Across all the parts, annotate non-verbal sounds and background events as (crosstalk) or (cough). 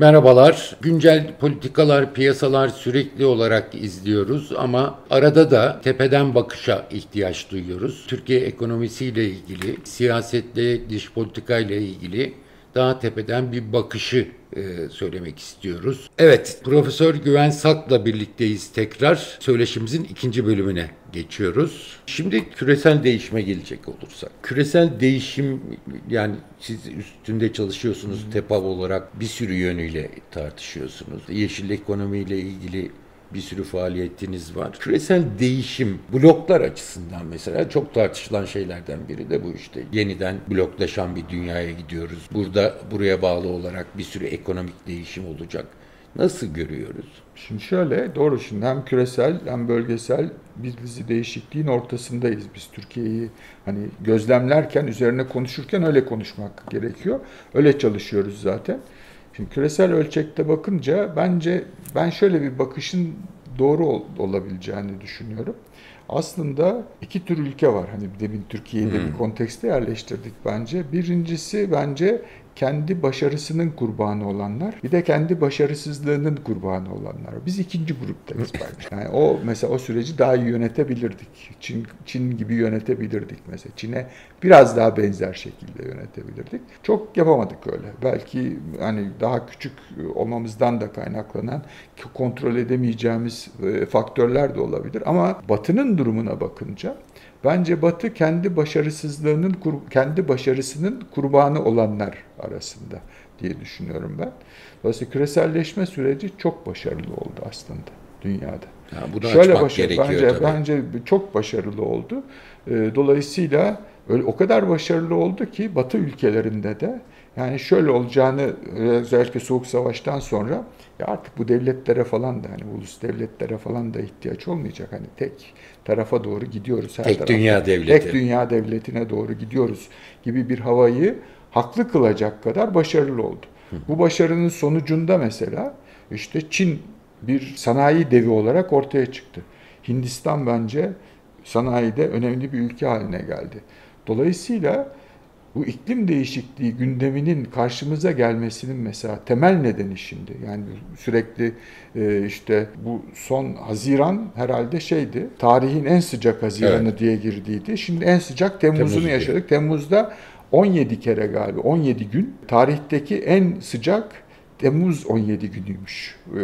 Merhabalar. Güncel politikalar, piyasalar sürekli olarak izliyoruz ama arada da tepeden bakışa ihtiyaç duyuyoruz. Türkiye ekonomisiyle ilgili, siyasetle, dış politikayla ilgili daha tepeden bir bakışı e, söylemek istiyoruz. Evet, Profesör Güven Sak'la birlikteyiz tekrar. Söyleşimizin ikinci bölümüne geçiyoruz. Şimdi küresel değişime gelecek olursak. Küresel değişim yani siz üstünde çalışıyorsunuz TEPAV olarak bir sürü yönüyle tartışıyorsunuz. Yeşil ekonomiyle ilgili bir sürü faaliyetiniz var. Küresel değişim bloklar açısından mesela çok tartışılan şeylerden biri de bu işte. Yeniden bloklaşan bir dünyaya gidiyoruz. Burada buraya bağlı olarak bir sürü ekonomik değişim olacak. Nasıl görüyoruz? Şimdi şöyle doğru şimdi hem küresel hem bölgesel bir dizi değişikliğin ortasındayız biz Türkiye'yi hani gözlemlerken üzerine konuşurken öyle konuşmak gerekiyor. Öyle çalışıyoruz zaten. Şimdi küresel ölçekte bakınca bence ben şöyle bir bakışın doğru ol, olabileceğini düşünüyorum. Aslında iki tür ülke var. Hani demin Türkiye'yi de hmm. bir kontekste yerleştirdik bence. Birincisi bence kendi başarısının kurbanı olanlar, bir de kendi başarısızlığının kurbanı olanlar. Biz ikinci gruptayız bence. Yani o mesela o süreci daha iyi yönetebilirdik. Çin, Çin gibi yönetebilirdik mesela. Çin'e biraz daha benzer şekilde yönetebilirdik. Çok yapamadık öyle. Belki hani daha küçük olmamızdan da kaynaklanan kontrol edemeyeceğimiz e, faktörler de olabilir. Ama Batı'nın durumuna bakınca Bence Batı kendi başarısızlığının, kendi başarısının kurbanı olanlar arasında diye düşünüyorum ben. Dolayısıyla küreselleşme süreci çok başarılı oldu aslında dünyada. Ha, bunu Şöyle başarılı, bence, tabii. bence çok başarılı oldu. Ee, dolayısıyla öyle o kadar başarılı oldu ki Batı ülkelerinde de yani şöyle olacağını özellikle Soğuk Savaş'tan sonra ya artık bu devletlere falan da hani ulus devletlere falan da ihtiyaç olmayacak. Hani tek tarafa doğru gidiyoruz. Her tek tarafta. dünya devleti. Tek dünya devletine doğru gidiyoruz gibi bir havayı haklı kılacak kadar başarılı oldu. Hı. Bu başarının sonucunda mesela işte Çin bir sanayi devi olarak ortaya çıktı. Hindistan bence sanayide önemli bir ülke haline geldi. Dolayısıyla bu iklim değişikliği gündeminin karşımıza gelmesinin mesela temel nedeni şimdi yani sürekli e, işte bu son Haziran herhalde şeydi tarihin en sıcak Haziranı evet. diye girdiydi. Şimdi en sıcak Temmuz'unu Temmuz yaşadık. Temmuz'da 17 kere galiba 17 gün tarihteki en sıcak Temmuz 17 günüymüş e,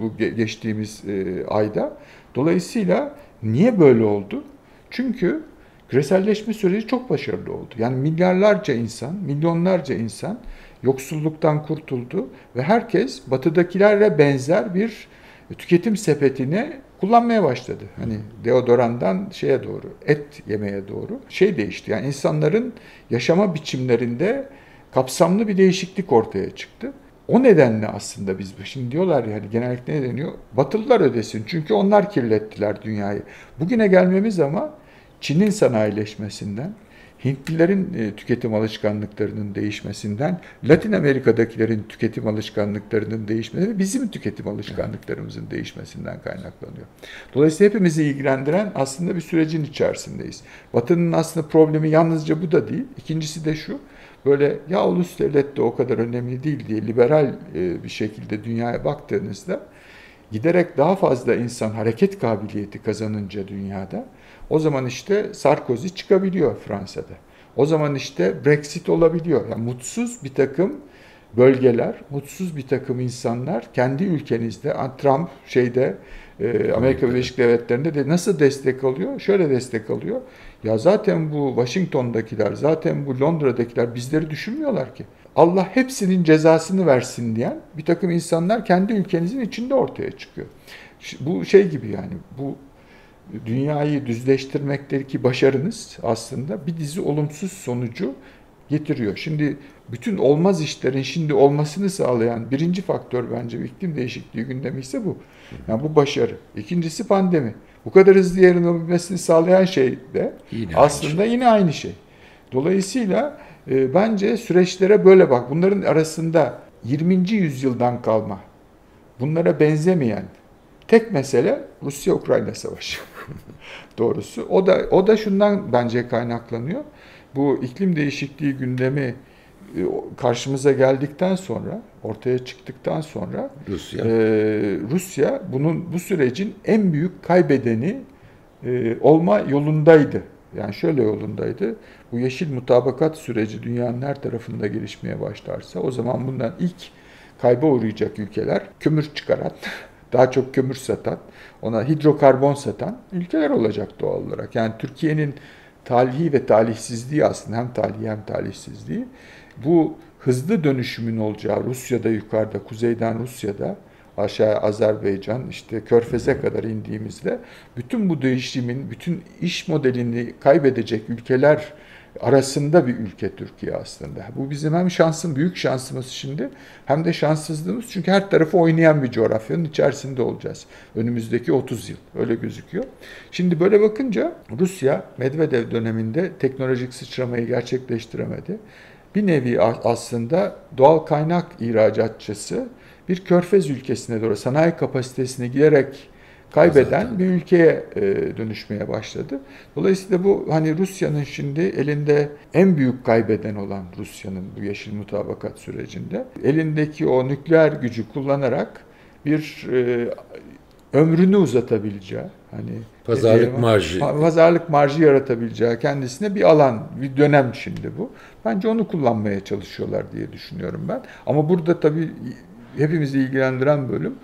bu geçtiğimiz e, ayda. Dolayısıyla niye böyle oldu? Çünkü Küreselleşme süreci çok başarılı oldu. Yani milyarlarca insan, milyonlarca insan yoksulluktan kurtuldu ve herkes batıdakilerle benzer bir tüketim sepetini kullanmaya başladı. Hani deodorandan şeye doğru, et yemeye doğru şey değişti. Yani insanların yaşama biçimlerinde kapsamlı bir değişiklik ortaya çıktı. O nedenle aslında biz şimdi diyorlar ya hani genellikle ne deniyor? Batılılar ödesin. Çünkü onlar kirlettiler dünyayı. Bugüne gelmemiz ama Çin'in sanayileşmesinden, Hintlilerin e, tüketim alışkanlıklarının değişmesinden, Latin Amerika'dakilerin tüketim alışkanlıklarının değişmesinden, bizim tüketim alışkanlıklarımızın değişmesinden kaynaklanıyor. Dolayısıyla hepimizi ilgilendiren aslında bir sürecin içerisindeyiz. Batı'nın aslında problemi yalnızca bu da değil. İkincisi de şu, böyle ya ulus devlet de o kadar önemli değil diye liberal e, bir şekilde dünyaya baktığınızda giderek daha fazla insan hareket kabiliyeti kazanınca dünyada o zaman işte Sarkozy çıkabiliyor Fransa'da. O zaman işte Brexit olabiliyor. Yani mutsuz bir takım bölgeler, mutsuz bir takım insanlar kendi ülkenizde, Trump şeyde e, Amerika Birleşik Devletleri'nde de nasıl destek alıyor? Şöyle destek alıyor. Ya zaten bu Washington'dakiler, zaten bu Londra'dakiler bizleri düşünmüyorlar ki. Allah hepsinin cezasını versin diyen bir takım insanlar kendi ülkenizin içinde ortaya çıkıyor. Bu şey gibi yani bu dünyayı düzleştirmekteki başarınız aslında bir dizi olumsuz sonucu getiriyor. Şimdi bütün olmaz işlerin şimdi olmasını sağlayan birinci faktör bence iklim değişikliği gündemi ise bu. Yani bu başarı. İkincisi pandemi. Bu kadar hızlı yarınabilmesini sağlayan şey de yine aslında aynı şey. yine aynı şey. Dolayısıyla e, bence süreçlere böyle bak. Bunların arasında 20. yüzyıldan kalma, bunlara benzemeyen tek mesele Rusya-Ukrayna savaşı. (laughs) Doğrusu. O da o da şundan bence kaynaklanıyor. Bu iklim değişikliği gündemi karşımıza geldikten sonra, ortaya çıktıktan sonra Rusya, e, Rusya bunun bu sürecin en büyük kaybedeni e, olma yolundaydı. Yani şöyle yolundaydı. Bu yeşil mutabakat süreci dünyanın her tarafında gelişmeye başlarsa o zaman bundan ilk kayba uğrayacak ülkeler kömür çıkaran, (laughs) daha çok kömür satan, ona hidrokarbon satan ülkeler olacak doğal olarak. Yani Türkiye'nin talihi ve talihsizliği aslında hem talihi hem talihsizliği bu hızlı dönüşümün olacağı Rusya'da yukarıda, kuzeyden Rusya'da aşağı Azerbaycan, işte Körfez'e kadar indiğimizde bütün bu değişimin, bütün iş modelini kaybedecek ülkeler arasında bir ülke Türkiye aslında. Bu bizim hem şansın büyük şansımız şimdi hem de şanssızlığımız çünkü her tarafı oynayan bir coğrafyanın içerisinde olacağız. Önümüzdeki 30 yıl öyle gözüküyor. Şimdi böyle bakınca Rusya Medvedev döneminde teknolojik sıçramayı gerçekleştiremedi. Bir nevi aslında doğal kaynak ihracatçısı bir körfez ülkesine doğru sanayi kapasitesini giderek kaybeden Zaten. bir ülkeye e, dönüşmeye başladı. Dolayısıyla bu hani Rusya'nın şimdi elinde en büyük kaybeden olan Rusya'nın bu yeşil mutabakat sürecinde elindeki o nükleer gücü kullanarak bir e, ömrünü uzatabileceği hani pazarlık diyeyim, marjı pazarlık marjı yaratabileceği kendisine bir alan, bir dönem şimdi bu. Bence onu kullanmaya çalışıyorlar diye düşünüyorum ben. Ama burada tabii hepimizi ilgilendiren bölüm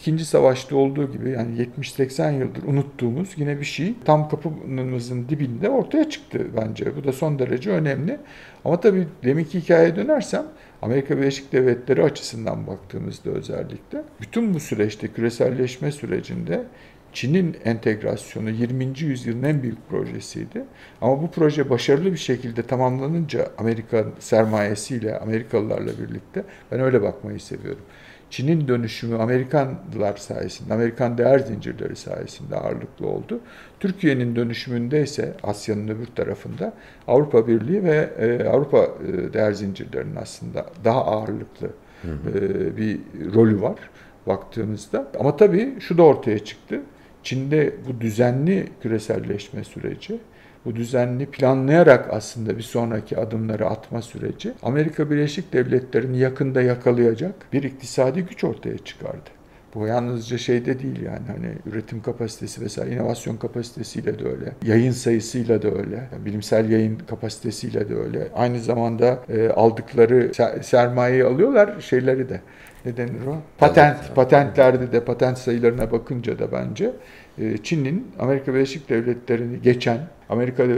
İkinci savaşta olduğu gibi yani 70-80 yıldır unuttuğumuz yine bir şey tam kapımızın dibinde ortaya çıktı bence. Bu da son derece önemli. Ama tabii deminki hikayeye dönersem Amerika Birleşik Devletleri açısından baktığımızda özellikle bütün bu süreçte küreselleşme sürecinde Çin'in entegrasyonu 20. yüzyılın en büyük projesiydi. Ama bu proje başarılı bir şekilde tamamlanınca Amerika sermayesiyle, Amerikalılarla birlikte ben öyle bakmayı seviyorum. Çin'in dönüşümü Amerikanlılar sayesinde, Amerikan değer zincirleri sayesinde ağırlıklı oldu. Türkiye'nin dönüşümünde ise Asya'nın öbür tarafında Avrupa Birliği ve e, Avrupa e, değer zincirlerinin aslında daha ağırlıklı hı hı. E, bir rolü var baktığımızda. Ama tabii şu da ortaya çıktı. Çin'de bu düzenli küreselleşme süreci bu düzenli planlayarak aslında bir sonraki adımları atma süreci Amerika Birleşik Devletleri'ni yakında yakalayacak bir iktisadi güç ortaya çıkardı. Bu yalnızca şeyde değil yani hani üretim kapasitesi vesaire inovasyon kapasitesiyle de öyle. Yayın sayısıyla da öyle. bilimsel yayın kapasitesiyle de öyle. Aynı zamanda e, aldıkları sermayeyi alıyorlar şeyleri de. Ne denir o? Patent. Patentlerde de patent sayılarına bakınca da bence Çin'in Amerika Birleşik Devletleri'ni geçen Amerika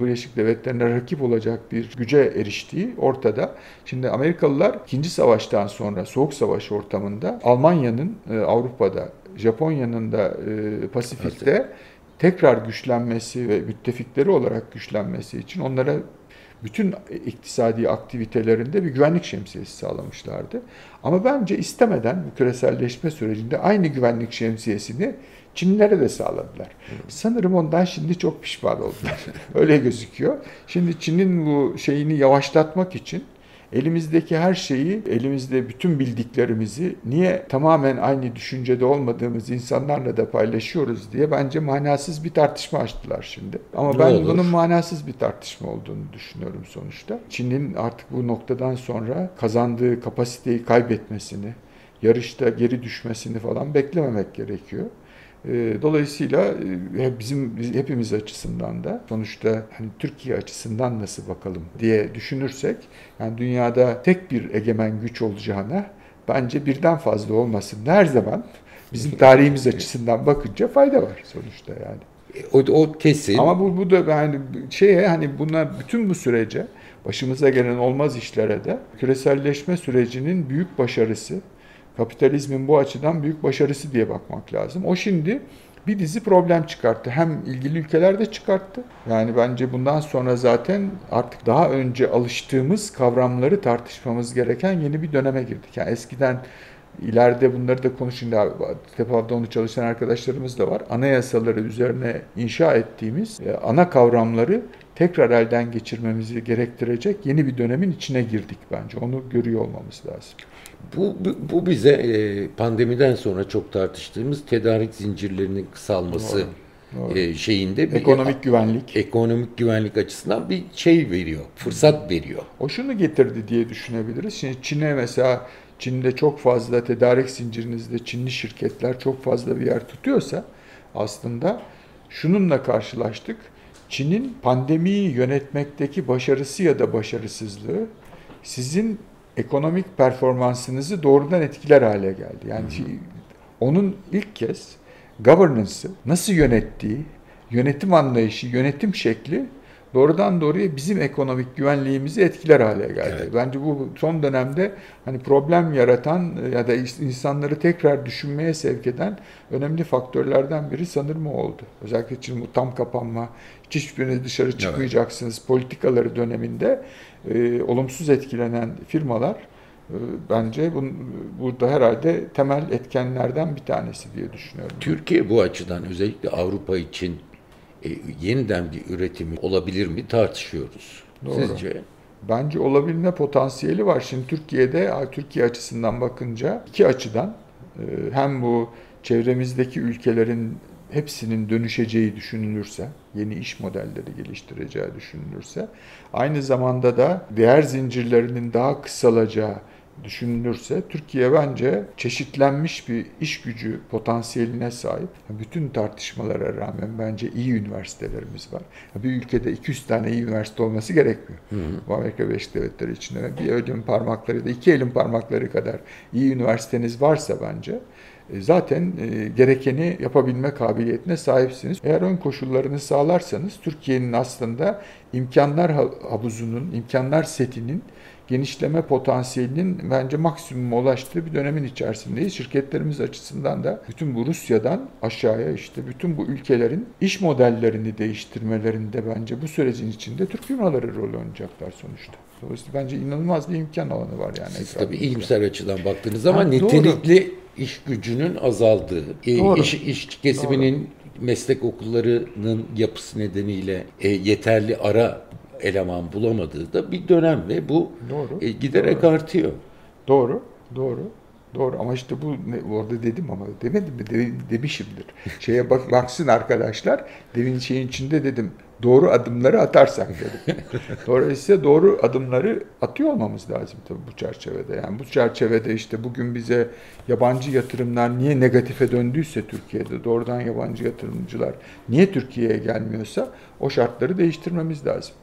Birleşik Devletleri'ne rakip olacak bir güce eriştiği ortada. Şimdi Amerikalılar 2. Savaştan sonra Soğuk Savaş ortamında Almanya'nın e, Avrupa'da, Japonya'nın da e, Pasifik'te tekrar güçlenmesi ve müttefikleri olarak güçlenmesi için onlara bütün iktisadi aktivitelerinde bir güvenlik şemsiyesi sağlamışlardı. Ama bence istemeden bu küreselleşme sürecinde aynı güvenlik şemsiyesini Çinlilere de sağladılar. Sanırım ondan şimdi çok pişman oldular. (laughs) Öyle gözüküyor. Şimdi Çin'in bu şeyini yavaşlatmak için elimizdeki her şeyi, elimizde bütün bildiklerimizi niye tamamen aynı düşüncede olmadığımız insanlarla da paylaşıyoruz diye bence manasız bir tartışma açtılar şimdi. Ama ne ben olur? bunun manasız bir tartışma olduğunu düşünüyorum sonuçta. Çin'in artık bu noktadan sonra kazandığı kapasiteyi kaybetmesini, yarışta geri düşmesini falan beklememek gerekiyor. Ee, dolayısıyla e, bizim hepimiz açısından da sonuçta hani Türkiye açısından nasıl bakalım diye düşünürsek yani dünyada tek bir egemen güç olacağına bence birden fazla olmasın her zaman bizim tarihimiz açısından bakınca fayda var sonuçta yani. O, o kesin. Ama bu, bu da yani şeye hani buna bütün bu sürece başımıza gelen olmaz işlere de küreselleşme sürecinin büyük başarısı kapitalizmin bu açıdan büyük başarısı diye bakmak lazım. O şimdi bir dizi problem çıkarttı. Hem ilgili ülkelerde çıkarttı. Yani bence bundan sonra zaten artık daha önce alıştığımız kavramları tartışmamız gereken yeni bir döneme girdik. Yani eskiden ileride bunları da konuşun. TEPAV'da onu çalışan arkadaşlarımız da var. Anayasaları üzerine inşa ettiğimiz e, ana kavramları tekrar elden geçirmemizi gerektirecek yeni bir dönemin içine girdik bence. Onu görüyor olmamız lazım. Bu, bu, bu bize e, pandemiden sonra çok tartıştığımız tedarik zincirlerinin kısalması e, şeyinde bir ekonomik güvenlik ekonomik güvenlik açısından bir şey veriyor, fırsat veriyor. O şunu getirdi diye düşünebiliriz. Şimdi Çin'e mesela Çin'de çok fazla tedarik zincirinizde Çinli şirketler çok fazla bir yer tutuyorsa aslında şununla karşılaştık. Çin'in pandemiyi yönetmekteki başarısı ya da başarısızlığı sizin ekonomik performansınızı doğrudan etkiler hale geldi. Yani hı hı. onun ilk kez governance'ı nasıl yönettiği, yönetim anlayışı, yönetim şekli doğrudan doğruya bizim ekonomik güvenliğimizi etkiler hale geldi. Evet. Bence bu son dönemde hani problem yaratan ya da insanları tekrar düşünmeye sevk eden önemli faktörlerden biri sanırım oldu. Özellikle için bu tam kapanma, hiç hiçbiriniz dışarı çıkmayacaksınız evet. politikaları döneminde e, olumsuz etkilenen firmalar e, bence bun, burada herhalde temel etkenlerden bir tanesi diye düşünüyorum. Türkiye bu açıdan özellikle Avrupa için e, yeniden bir üretimi olabilir mi tartışıyoruz. Doğru. Sizce? Bence olabilme potansiyeli var. Şimdi Türkiye'de Türkiye açısından bakınca iki açıdan e, hem bu çevremizdeki ülkelerin hepsinin dönüşeceği düşünülürse, yeni iş modelleri geliştireceği düşünülürse, aynı zamanda da değer zincirlerinin daha kısalacağı düşünülürse Türkiye bence çeşitlenmiş bir iş gücü potansiyeline sahip. Bütün tartışmalara rağmen bence iyi üniversitelerimiz var. Bir ülkede 200 tane iyi üniversite olması gerekmiyor. Hı hı. Bu Amerika Birleşik Devletleri içinde bir elin parmakları da iki elin parmakları kadar iyi üniversiteniz varsa bence e, zaten e, gerekeni yapabilme kabiliyetine sahipsiniz. Eğer ön koşullarını sağlarsanız Türkiye'nin aslında imkanlar havuzunun, imkanlar setinin genişleme potansiyelinin bence maksimuma ulaştığı bir dönemin içerisindeyiz. Şirketlerimiz açısından da bütün bu Rusya'dan aşağıya işte bütün bu ülkelerin iş modellerini değiştirmelerinde bence bu sürecin içinde Türk firmaları rol oynayacaklar sonuçta. Dolayısıyla bence inanılmaz bir imkan alanı var yani. Siz tabii iyimser açıdan baktığınız zaman ha, nitelikli doğru. iş gücünün azaldığı, e, doğru. iş, iş kesiminin doğru. meslek okullarının yapısı nedeniyle e, yeterli ara eleman bulamadığı da bir dönem ve bu doğru, e, giderek doğru. artıyor. Doğru, doğru. Doğru ama işte bu ne, orada dedim ama demedim mi de, demişimdir. Şeye bak (laughs) baksın arkadaşlar demin şeyin içinde dedim doğru adımları atarsak dedim. (laughs) Dolayısıyla doğru adımları atıyor olmamız lazım tabii bu çerçevede. Yani bu çerçevede işte bugün bize yabancı yatırımlar niye negatife döndüyse Türkiye'de doğrudan yabancı yatırımcılar niye Türkiye'ye gelmiyorsa o şartları değiştirmemiz lazım.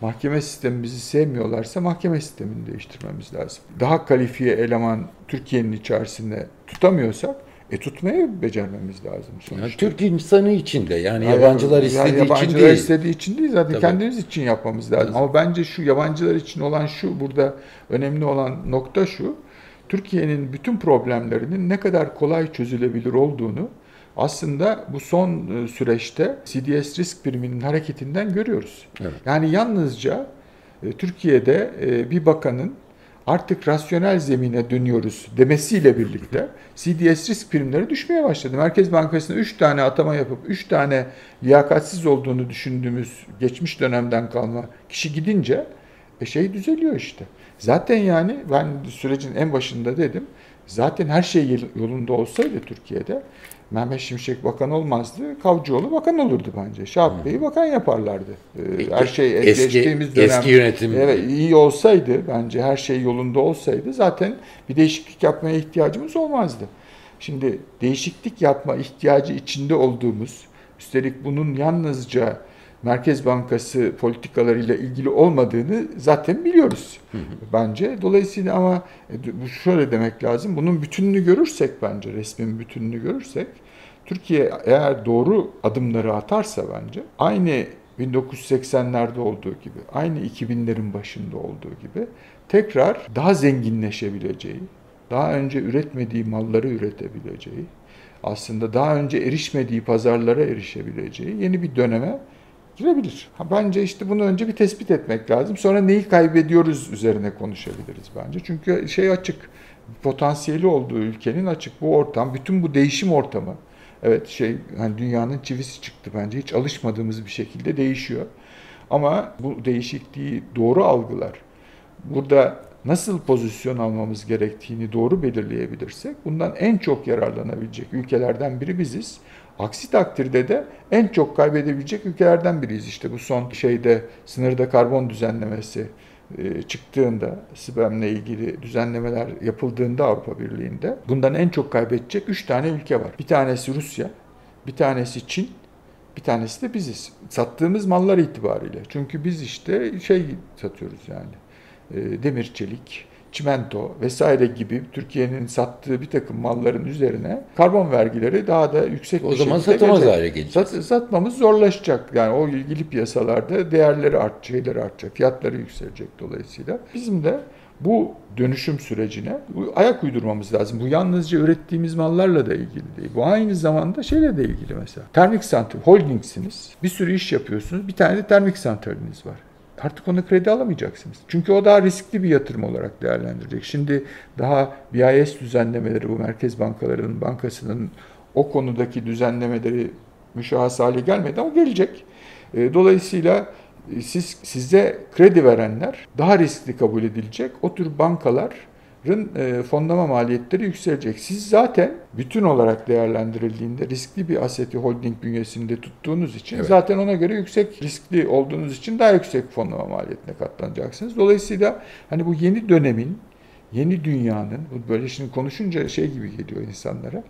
Mahkeme sistemimizi sevmiyorlarsa mahkeme sistemini değiştirmemiz lazım. Daha kalifiye eleman Türkiye'nin içerisinde tutamıyorsak e tutmaya becermemiz lazım sonuçta. Yani Türk insanı için de yani ya yabancılar istediği yani yabancılar için değil. istediği için değil zaten Tabii. kendimiz için yapmamız lazım. Ama bence şu yabancılar için olan şu burada önemli olan nokta şu. Türkiye'nin bütün problemlerinin ne kadar kolay çözülebilir olduğunu aslında bu son e, süreçte CDS risk priminin hareketinden görüyoruz. Evet. Yani yalnızca e, Türkiye'de e, bir bakanın artık rasyonel zemine dönüyoruz demesiyle birlikte (laughs) CDS risk primleri düşmeye başladı. Merkez Bankası'na 3 tane atama yapıp 3 tane liyakatsiz olduğunu düşündüğümüz geçmiş dönemden kalma kişi gidince e şey düzeliyor işte. Zaten yani ben sürecin en başında dedim zaten her şey yolunda olsaydı Türkiye'de Mehmet Şimşek bakan olmazdı. Kavcıoğlu bakan olurdu bence. Şahap Bey'i bakan yaparlardı. Ee, her şey eski, geçtiğimiz dönem eski yönetim evet, iyi olsaydı bence her şey yolunda olsaydı zaten bir değişiklik yapmaya ihtiyacımız olmazdı. Şimdi değişiklik yapma ihtiyacı içinde olduğumuz üstelik bunun yalnızca Merkez Bankası politikalarıyla ilgili olmadığını zaten biliyoruz hı hı. bence. Dolayısıyla ama e, bu şöyle demek lazım. Bunun bütününü görürsek bence resmin bütününü görürsek Türkiye eğer doğru adımları atarsa bence aynı 1980'lerde olduğu gibi, aynı 2000'lerin başında olduğu gibi tekrar daha zenginleşebileceği, daha önce üretmediği malları üretebileceği, aslında daha önce erişmediği pazarlara erişebileceği yeni bir döneme girebilir. Ha, bence işte bunu önce bir tespit etmek lazım. Sonra neyi kaybediyoruz üzerine konuşabiliriz bence. Çünkü şey açık, potansiyeli olduğu ülkenin açık bu ortam, bütün bu değişim ortamı. Evet şey hani dünyanın çivisi çıktı bence. Hiç alışmadığımız bir şekilde değişiyor. Ama bu değişikliği doğru algılar. Burada nasıl pozisyon almamız gerektiğini doğru belirleyebilirsek bundan en çok yararlanabilecek ülkelerden biri biziz. Aksi takdirde de en çok kaybedebilecek ülkelerden biriyiz. İşte bu son şeyde sınırda karbon düzenlemesi e, çıktığında, SİBEM'le ilgili düzenlemeler yapıldığında Avrupa Birliği'nde bundan en çok kaybedecek 3 tane ülke var. Bir tanesi Rusya, bir tanesi Çin, bir tanesi de biziz. Sattığımız mallar itibariyle. Çünkü biz işte şey satıyoruz yani. E, demir, çelik, çimento vesaire gibi Türkiye'nin sattığı bir takım malların üzerine karbon vergileri daha da yüksek o bir zaman satamaz gelecek. hale gelecek. Sat, satmamız zorlaşacak. Yani o ilgili piyasalarda değerleri art, şeyleri artacak, fiyatları yükselecek dolayısıyla. Bizim de bu dönüşüm sürecine ayak uydurmamız lazım. Bu yalnızca ürettiğimiz mallarla da ilgili değil. Bu aynı zamanda şeyle de ilgili mesela. Termik santral, holdingsiniz. Bir sürü iş yapıyorsunuz. Bir tane de termik santraliniz var artık onu kredi alamayacaksınız. Çünkü o daha riskli bir yatırım olarak değerlendirecek. Şimdi daha BIS düzenlemeleri, bu merkez bankalarının, bankasının o konudaki düzenlemeleri müşahhas hale gelmeden o gelecek. E, dolayısıyla e, siz size kredi verenler daha riskli kabul edilecek. O tür bankalar fonlama maliyetleri yükselecek. Siz zaten bütün olarak değerlendirildiğinde riskli bir aseti holding bünyesinde tuttuğunuz için evet. zaten ona göre yüksek riskli olduğunuz için daha yüksek fonlama maliyetine katlanacaksınız. Dolayısıyla hani bu yeni dönemin yeni dünyanın, böyle şimdi konuşunca şey gibi geliyor insanlara,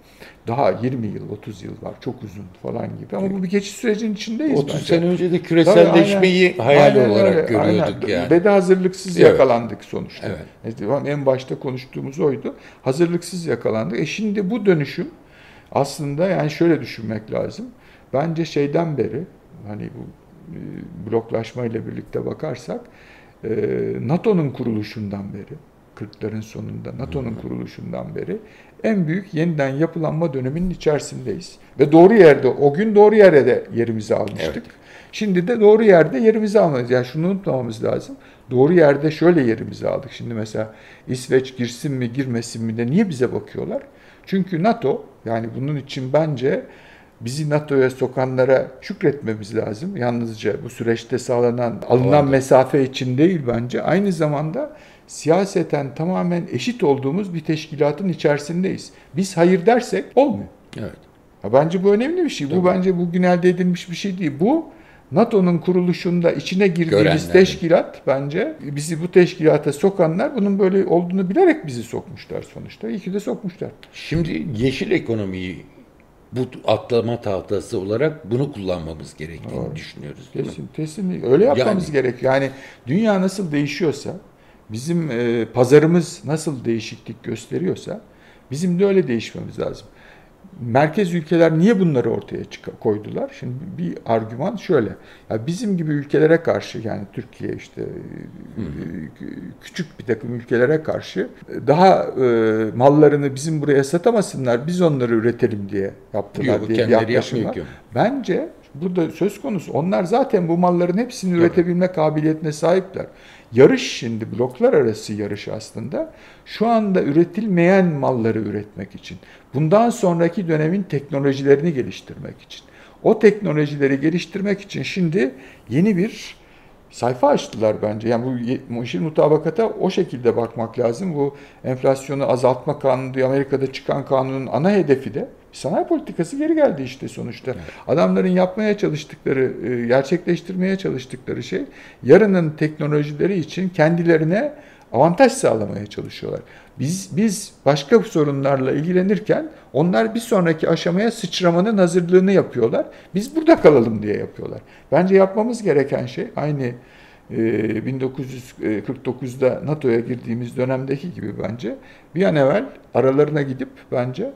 daha 20 yıl, 30 yıl var, çok uzun falan gibi. Ama bu bir geçiş sürecinin içindeyiz 30 bence. sene önce de küreselleşmeyi Tabii, hayal aynen, olarak öyle, görüyorduk aynen. yani. Ve de hazırlıksız evet. yakalandık sonuçta. Evet. En başta konuştuğumuz oydu. Hazırlıksız yakalandık. E şimdi bu dönüşüm aslında yani şöyle düşünmek lazım. Bence şeyden beri, hani bu e, bloklaşma ile birlikte bakarsak, e, NATO'nun kuruluşundan beri, 40'ların sonunda NATO'nun kuruluşundan beri en büyük yeniden yapılanma döneminin içerisindeyiz. Ve doğru yerde, o gün doğru yere de yerimizi almıştık. Evet. Şimdi de doğru yerde yerimizi almalıyız. Yani şunu unutmamamız lazım. Doğru yerde şöyle yerimizi aldık. Şimdi mesela İsveç girsin mi girmesin mi de niye bize bakıyorlar? Çünkü NATO yani bunun için bence bizi NATO'ya sokanlara şükretmemiz lazım. Yalnızca bu süreçte sağlanan, alınan mesafe için değil bence. Aynı zamanda siyaseten tamamen eşit olduğumuz bir teşkilatın içerisindeyiz. Biz hayır dersek olmuyor. Evet. Ha, bence bu önemli bir şey. Tabii. Bu bence bugün elde edilmiş bir şey değil. Bu NATO'nun kuruluşunda içine girdiğimiz Görenler. teşkilat bence bizi bu teşkilata sokanlar bunun böyle olduğunu bilerek bizi sokmuşlar sonuçta. İyi ki de sokmuşlar. Şimdi yeşil ekonomiyi bu atlama tahtası olarak bunu kullanmamız gerektiğini Doğru. düşünüyoruz. Kesin, kesin öyle yapmamız yani, gerekiyor. Yani dünya nasıl değişiyorsa bizim e, pazarımız nasıl değişiklik gösteriyorsa bizim de öyle değişmemiz lazım. Merkez ülkeler niye bunları ortaya koydular? Şimdi bir argüman şöyle. Ya bizim gibi ülkelere karşı yani Türkiye işte e, küçük bir takım ülkelere karşı daha e, mallarını bizim buraya satamasınlar, biz onları üretelim diye yaptılar Yok, diye bir yaklaşım var. Bence burada söz konusu onlar zaten bu malların hepsini Tabii. üretebilme kabiliyetine sahipler. Yarış şimdi bloklar arası yarış aslında şu anda üretilmeyen malları üretmek için. Bundan sonraki dönemin teknolojilerini geliştirmek için. O teknolojileri geliştirmek için şimdi yeni bir sayfa açtılar bence. Yani bu yeşil mutabakata o şekilde bakmak lazım. Bu enflasyonu azaltma kanunu, Amerika'da çıkan kanunun ana hedefi de sanayi politikası geri geldi işte sonuçta. Evet. Adamların yapmaya çalıştıkları, e, gerçekleştirmeye çalıştıkları şey yarının teknolojileri için kendilerine avantaj sağlamaya çalışıyorlar. Biz biz başka sorunlarla ilgilenirken onlar bir sonraki aşamaya sıçramanın hazırlığını yapıyorlar. Biz burada kalalım diye yapıyorlar. Bence yapmamız gereken şey aynı 1949'da e, NATO'ya girdiğimiz dönemdeki gibi bence bir an evvel aralarına gidip bence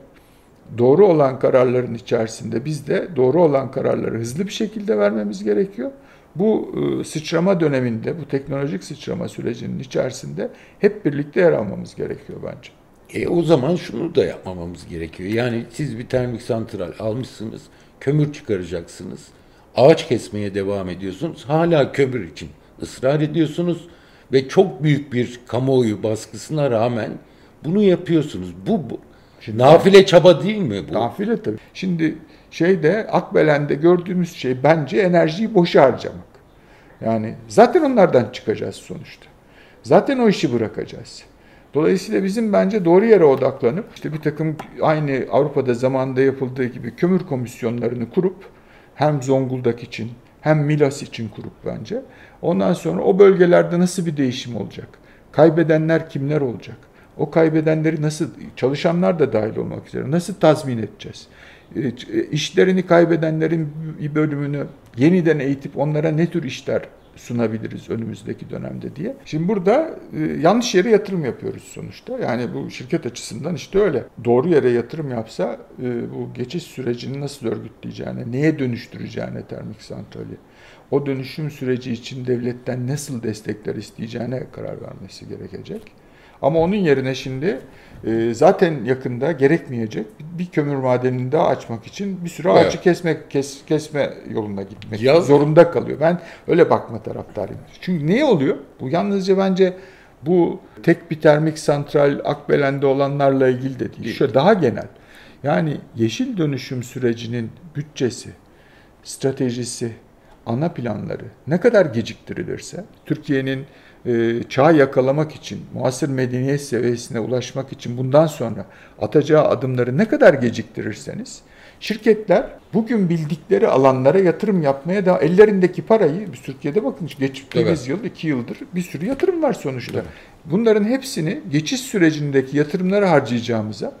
doğru olan kararların içerisinde biz de doğru olan kararları hızlı bir şekilde vermemiz gerekiyor. Bu e, sıçrama döneminde, bu teknolojik sıçrama sürecinin içerisinde hep birlikte yer almamız gerekiyor bence. E, o zaman şunu da yapmamamız gerekiyor. Yani siz bir termik santral almışsınız, kömür çıkaracaksınız, ağaç kesmeye devam ediyorsunuz, hala kömür için ısrar ediyorsunuz ve çok büyük bir kamuoyu baskısına rağmen bunu yapıyorsunuz. Bu, bu Şimdi, nafile çaba değil mi bu? Nafile tabii. Şimdi şeyde Akbelen'de gördüğümüz şey bence enerjiyi boşa harcamak. Yani zaten onlardan çıkacağız sonuçta. Zaten o işi bırakacağız. Dolayısıyla bizim bence doğru yere odaklanıp işte bir takım aynı Avrupa'da zamanında yapıldığı gibi kömür komisyonlarını kurup hem Zonguldak için hem Milas için kurup bence. Ondan sonra o bölgelerde nasıl bir değişim olacak? Kaybedenler kimler olacak? O kaybedenleri nasıl, çalışanlar da dahil olmak üzere nasıl tazmin edeceğiz? E, işlerini kaybedenlerin bir bölümünü yeniden eğitip onlara ne tür işler sunabiliriz önümüzdeki dönemde diye. Şimdi burada e, yanlış yere yatırım yapıyoruz sonuçta. Yani bu şirket açısından işte öyle. Doğru yere yatırım yapsa e, bu geçiş sürecini nasıl örgütleyeceğine, neye dönüştüreceğine termik santrali, o dönüşüm süreci için devletten nasıl destekler isteyeceğine karar vermesi gerekecek. Ama onun yerine şimdi e, zaten yakında gerekmeyecek bir kömür madenini daha açmak için bir sürü ağacı evet. kesmek kes, kesme yoluna gitmek ya, zorunda kalıyor. Ben öyle bakma taraftarıyım. Çünkü ne oluyor? Bu yalnızca bence bu tek bir termik santral Akbelen'de olanlarla ilgili de değil. Şöyle daha genel. Yani yeşil dönüşüm sürecinin bütçesi, stratejisi, ana planları ne kadar geciktirilirse Türkiye'nin e, çağ yakalamak için, muasır medeniyet seviyesine ulaşmak için bundan sonra atacağı adımları ne kadar geciktirirseniz şirketler bugün bildikleri alanlara yatırım yapmaya da ellerindeki parayı biz Türkiye'de bakın geçtiğimiz evet. yıl iki yıldır bir sürü yatırım var sonuçta. Evet. Bunların hepsini geçiş sürecindeki yatırımları harcayacağımıza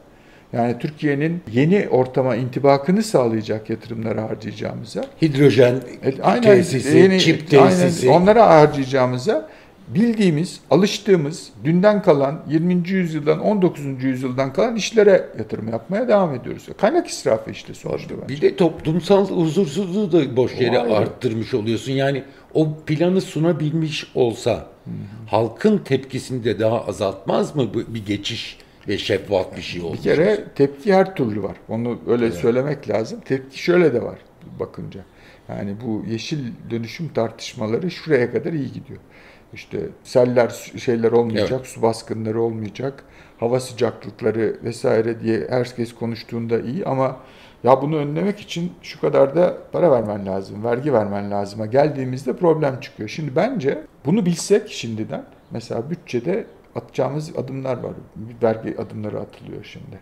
yani Türkiye'nin yeni ortama intibakını sağlayacak yatırımlara harcayacağımıza hidrojen e, aynen, tesisi, yeni, çip tesisi aynen, onlara harcayacağımıza bildiğimiz, alıştığımız, dünden kalan, 20. yüzyıldan, 19. yüzyıldan kalan işlere yatırım yapmaya devam ediyoruz. Kaynak israfı işte sonuçta bence. Bir de toplumsal huzursuzluğu da boş yere arttırmış oluyorsun. Yani o planı sunabilmiş olsa Hı-hı. halkın tepkisini de daha azaltmaz mı bu bir geçiş ve şeffaf bir şey olmuş? Bir kere tepki her türlü var. Onu öyle evet. söylemek lazım. Tepki şöyle de var bakınca. Yani bu yeşil dönüşüm tartışmaları şuraya kadar iyi gidiyor. İşte seller şeyler olmayacak, evet. su baskınları olmayacak, hava sıcaklıkları vesaire diye herkes konuştuğunda iyi ama ya bunu önlemek için şu kadar da para vermen lazım, vergi vermen lazıma geldiğimizde problem çıkıyor. Şimdi bence bunu bilsek şimdiden mesela bütçede atacağımız adımlar var. Vergi adımları atılıyor şimdi.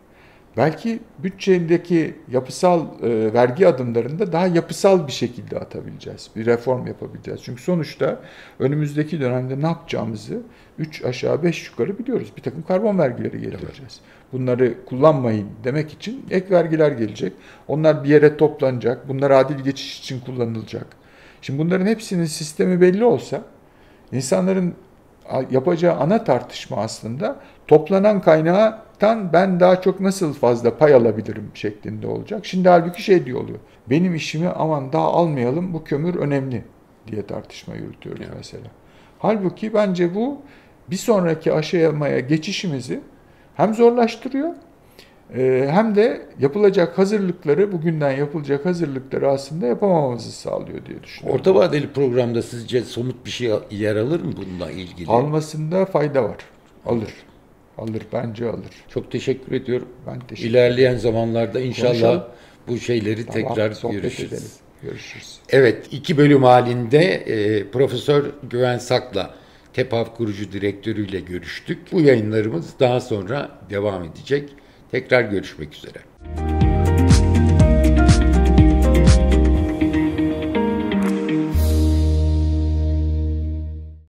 Belki bütçedeki yapısal e, vergi adımlarında daha yapısal bir şekilde atabileceğiz. Bir reform yapabileceğiz. Çünkü sonuçta önümüzdeki dönemde ne yapacağımızı 3 aşağı 5 yukarı biliyoruz. Bir takım karbon vergileri getireceğiz. Evet. Bunları kullanmayın demek için ek vergiler gelecek. Onlar bir yere toplanacak. Bunlar adil geçiş için kullanılacak. Şimdi bunların hepsinin sistemi belli olsa insanların yapacağı ana tartışma aslında toplanan kaynağından ben daha çok nasıl fazla pay alabilirim şeklinde olacak. Şimdi halbuki şey diyor oluyor. Benim işimi aman daha almayalım bu kömür önemli diye tartışma yürütüyoruz evet. mesela. Halbuki bence bu bir sonraki aşamaya geçişimizi hem zorlaştırıyor ee, hem de yapılacak hazırlıkları, bugünden yapılacak hazırlıkları aslında yapamamamızı sağlıyor diye düşünüyorum. Orta vadeli programda sizce somut bir şey yer alır mı bununla ilgili? Almasında fayda var. Alır. Alır bence alır. Çok teşekkür ediyorum. Ben teşekkür İlerleyen ederim. zamanlarda inşallah Konuşalım. bu şeyleri tamam, tekrar görüşürüz. Edelim. Görüşürüz. Evet, iki bölüm halinde e, Profesör Güven Sak'la TEPAV kurucu direktörüyle görüştük. Bu yayınlarımız daha sonra devam edecek. Tekrar görüşmek üzere.